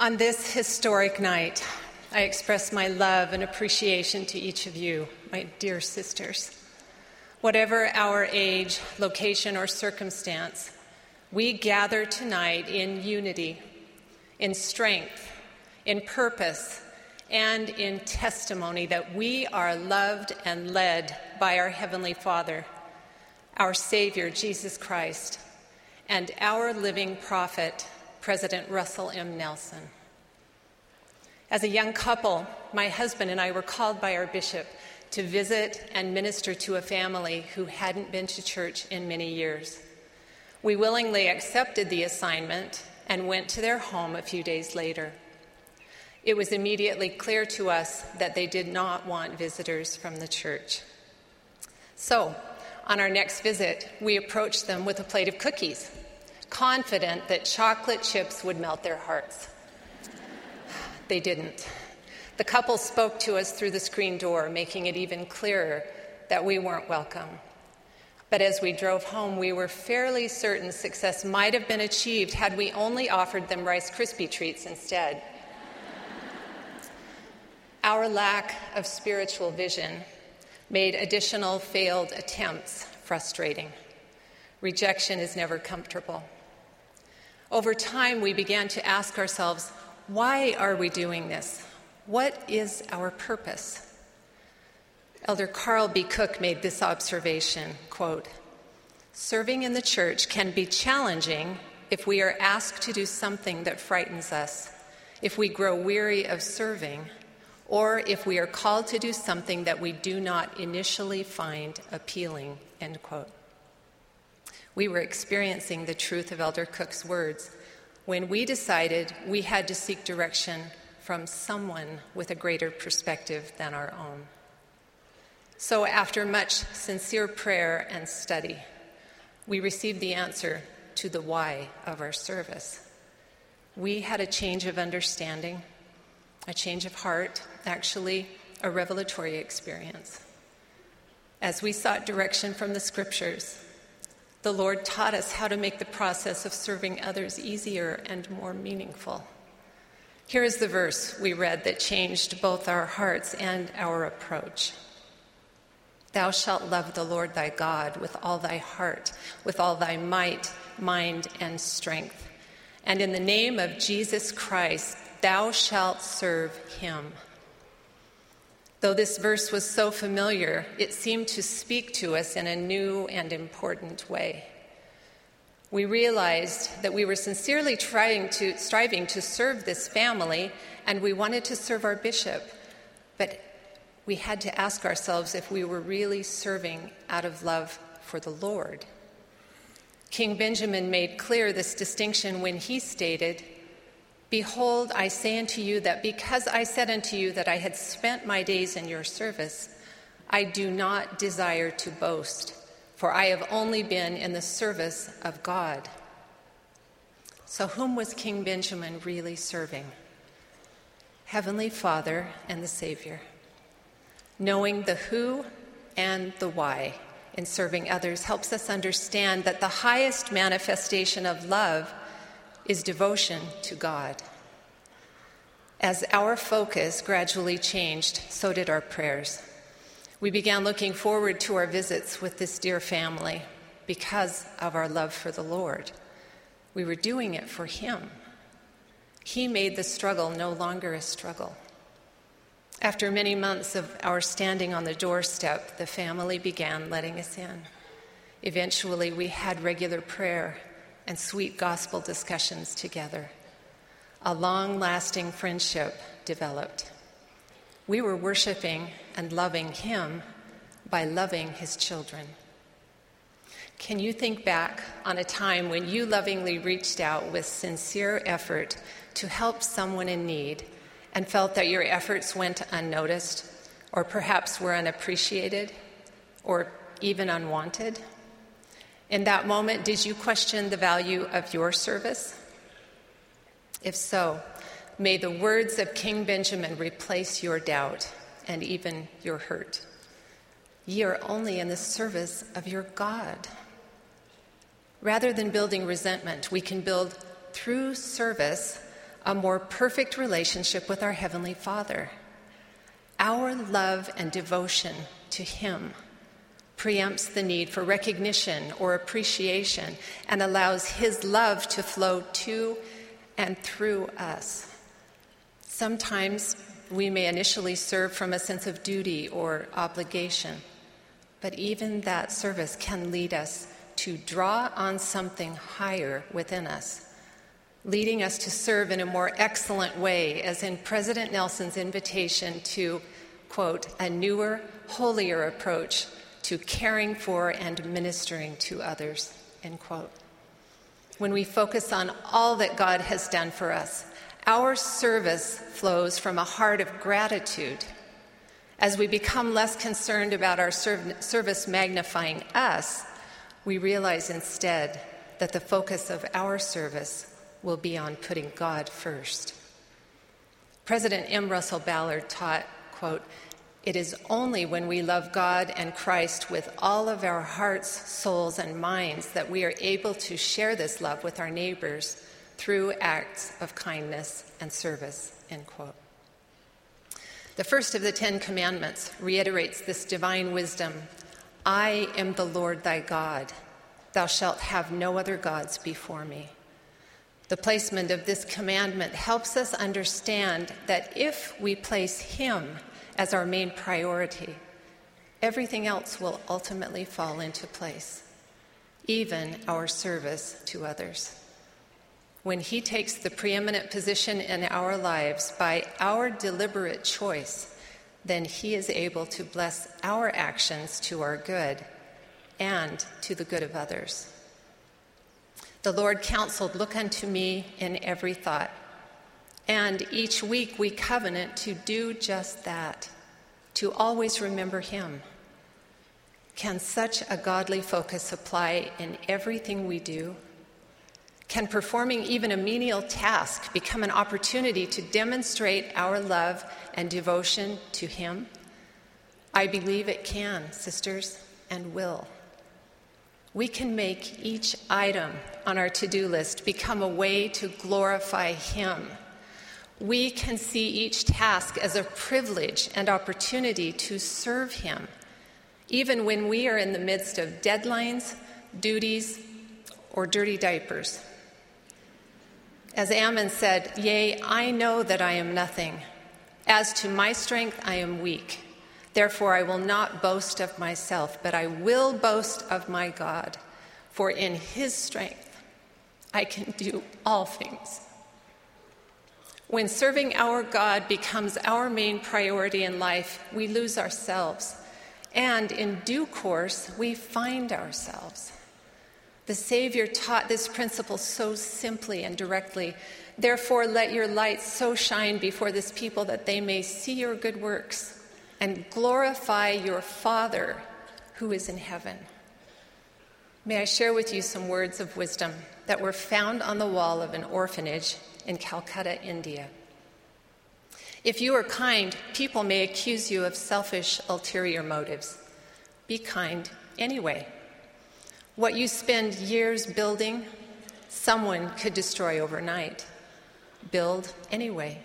On this historic night, I express my love and appreciation to each of you, my dear sisters. Whatever our age, location, or circumstance, we gather tonight in unity, in strength, in purpose, and in testimony that we are loved and led by our Heavenly Father, our Savior, Jesus Christ, and our living prophet, President Russell M. Nelson. As a young couple, my husband and I were called by our bishop to visit and minister to a family who hadn't been to church in many years. We willingly accepted the assignment and went to their home a few days later. It was immediately clear to us that they did not want visitors from the church. So, on our next visit, we approached them with a plate of cookies, confident that chocolate chips would melt their hearts. They didn't. The couple spoke to us through the screen door, making it even clearer that we weren't welcome. But as we drove home, we were fairly certain success might have been achieved had we only offered them Rice Krispie treats instead. Our lack of spiritual vision made additional failed attempts frustrating. Rejection is never comfortable. Over time, we began to ask ourselves, why are we doing this? What is our purpose? Elder Carl B. Cook made this observation quote, Serving in the church can be challenging if we are asked to do something that frightens us, if we grow weary of serving, or if we are called to do something that we do not initially find appealing. End quote. We were experiencing the truth of Elder Cook's words when we decided we had to seek direction from someone with a greater perspective than our own. So, after much sincere prayer and study, we received the answer to the why of our service. We had a change of understanding, a change of heart, actually, a revelatory experience. As we sought direction from the scriptures, the Lord taught us how to make the process of serving others easier and more meaningful. Here is the verse we read that changed both our hearts and our approach. Thou shalt love the Lord thy God with all thy heart, with all thy might, mind, and strength. And in the name of Jesus Christ, thou shalt serve him. Though this verse was so familiar, it seemed to speak to us in a new and important way. We realized that we were sincerely trying to, striving to serve this family, and we wanted to serve our bishop. But we had to ask ourselves if we were really serving out of love for the Lord. King Benjamin made clear this distinction when he stated, Behold, I say unto you that because I said unto you that I had spent my days in your service, I do not desire to boast, for I have only been in the service of God. So, whom was King Benjamin really serving? Heavenly Father and the Savior. Knowing the who and the why in serving others helps us understand that the highest manifestation of love is devotion to God. As our focus gradually changed, so did our prayers. We began looking forward to our visits with this dear family because of our love for the Lord. We were doing it for Him. He made the struggle no longer a struggle. After many months of our standing on the doorstep, the family began letting us in. Eventually, we had regular prayer and sweet gospel discussions together. A long lasting friendship developed. We were worshiping and loving Him by loving His children. Can you think back on a time when you lovingly reached out with sincere effort to help someone in need? and felt that your efforts went unnoticed, or perhaps were unappreciated, or even unwanted? In that moment, did you question the value of your service? If so, may the words of King Benjamin replace your doubt and even your hurt. Ye are only in the service of your God. Rather than building resentment, we can build through service a more perfect relationship with our Heavenly Father. Our love and devotion to Him preempts the need for recognition or appreciation and allows His love to flow to and through us. Sometimes we may initially serve from a sense of duty or obligation, but even that service can lead us to draw on something higher within us, leading us to serve in a more excellent way, as in President Nelson's invitation to, quote, a newer, holier approach to caring for and ministering to others, end quote. When we focus on all that God has done for us, our service flows from a heart of gratitude. As we become less concerned about our service magnifying us, we realize instead that the focus of our service will be on putting God first. President M. Russell Ballard taught, quote, it is only when we love God and Christ with all of our hearts, souls, and minds that we are able to share this love with our neighbors through acts of kindness and service. End quote. The first of the Ten Commandments reiterates this divine wisdom I am the Lord thy God. Thou shalt have no other gods before me. The placement of this commandment helps us understand that if we place Him as our main priority, everything else will ultimately fall into place, even our service to others. When He takes the preeminent position in our lives by our deliberate choice, then He is able to bless our actions to our good and to the good of others. The Lord counseled, Look unto me in every thought and each week we covenant to do just that, to always remember Him. Can such a godly focus apply in everything we do? Can performing even a menial task become an opportunity to demonstrate our love and devotion to Him? I believe it can, sisters, and will. We can make each item on our to do list become a way to glorify Him we can see each task as a privilege and opportunity to serve Him, even when we are in the midst of deadlines, duties, or dirty diapers. As Ammon said, Yea, I know that I am nothing. As to my strength, I am weak. Therefore, I will not boast of myself, but I will boast of my God. For in his strength, I can do all things. When serving our God becomes our main priority in life, we lose ourselves. And in due course, we find ourselves. The Savior taught this principle so simply and directly. Therefore, let your light so shine before this people that they may see your good works and glorify your Father who is in heaven. May I share with you some words of wisdom that were found on the wall of an orphanage in Calcutta, India. If you are kind, people may accuse you of selfish, ulterior motives. Be kind anyway. What you spend years building, someone could destroy overnight. Build anyway.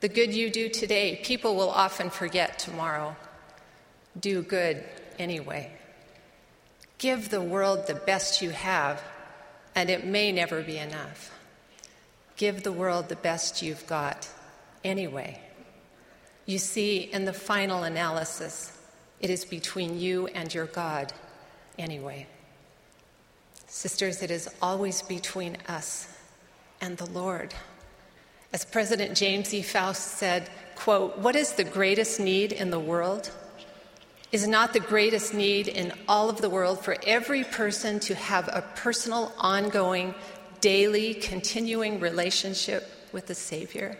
The good you do today, people will often forget tomorrow. Do good anyway. Give the world the best you have, and it may never be enough. Give the world the best you've got anyway. You see, in the final analysis, it is between you and your God anyway. Sisters, it is always between us and the Lord. As President James E. Faust said, quote, what is the greatest need in the world? Is not the greatest need in all of the world for every person to have a personal, ongoing, daily, continuing relationship with the Savior.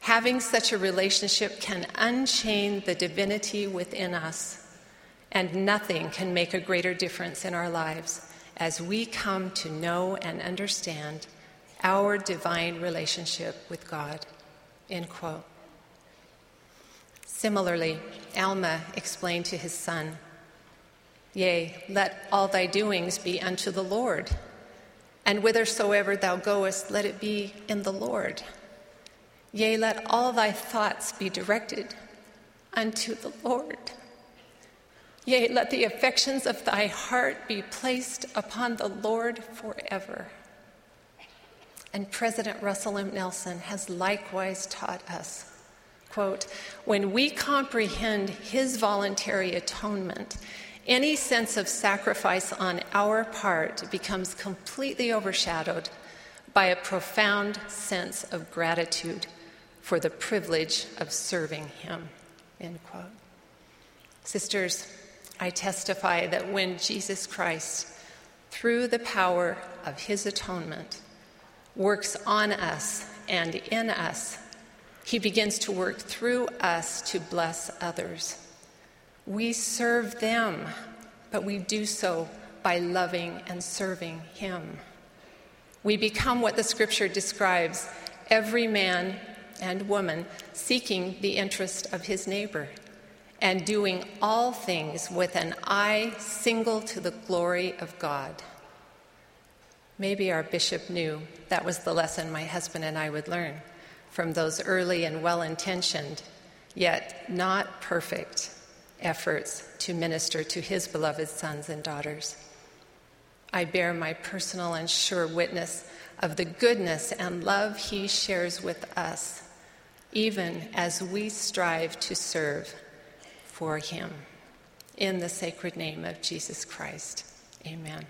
Having such a relationship can unchain the divinity within us, and nothing can make a greater difference in our lives as we come to know and understand our divine relationship with God. End quote. Similarly, Alma explained to his son, Yea, let all thy doings be unto the Lord And whithersoever thou goest, let it be in the Lord. Yea, let all thy thoughts be directed unto the Lord. Yea, let the affections of thy heart be placed upon the Lord forever. And President Russell M. Nelson has likewise taught us quote, when we comprehend his voluntary atonement, any sense of sacrifice on our part becomes completely overshadowed by a profound sense of gratitude for the privilege of serving him. End quote. Sisters, I testify that when Jesus Christ, through the power of his atonement, works on us and in us, he begins to work through us to bless others. We serve them, but we do so by loving and serving him. We become what the scripture describes every man and woman seeking the interest of his neighbor and doing all things with an eye single to the glory of God. Maybe our bishop knew that was the lesson my husband and I would learn from those early and well intentioned, yet not perfect efforts to minister to his beloved sons and daughters. I bear my personal and sure witness of the goodness and love he shares with us, even as we strive to serve for him. In the sacred name of Jesus Christ, amen.